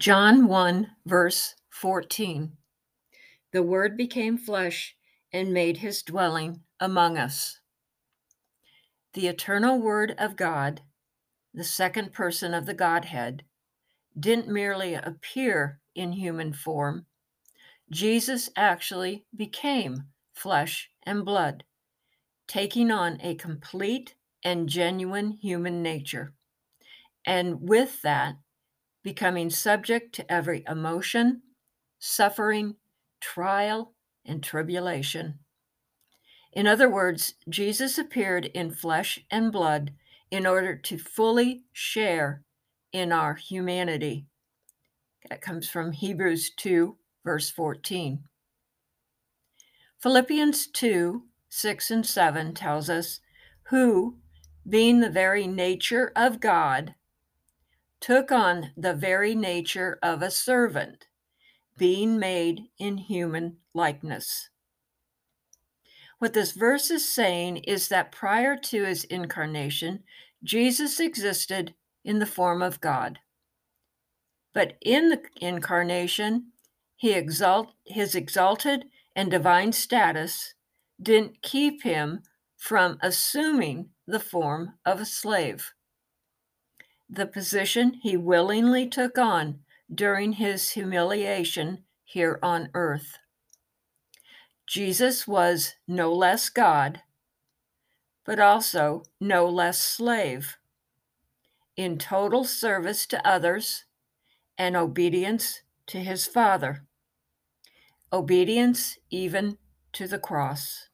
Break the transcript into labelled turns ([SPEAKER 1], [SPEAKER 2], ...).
[SPEAKER 1] John 1, verse 14. The Word became flesh and made his dwelling among us. The eternal Word of God, the second person of the Godhead, didn't merely appear in human form, Jesus actually became flesh and blood, taking on a complete and genuine human nature. And with that, becoming subject to every emotion, suffering, trial, and tribulation. In other words, Jesus appeared in flesh and blood in order to fully share in our humanity. That comes from Hebrews 2, verse 14. Philippians 2, 6 and 7 tells us, Who, being the very nature of God, took on the very nature of a servant, being made in human likeness. What this verse is saying is that prior to his incarnation, Jesus existed in the form of God. But in the incarnation, he exalt, his exalted and divine status didn't keep him from assuming the form of a slave the position he willingly took on during his humiliation here on earth. Jesus was no less God, but also no less slave, in total service to others and obedience to his Father, obedience even to the cross.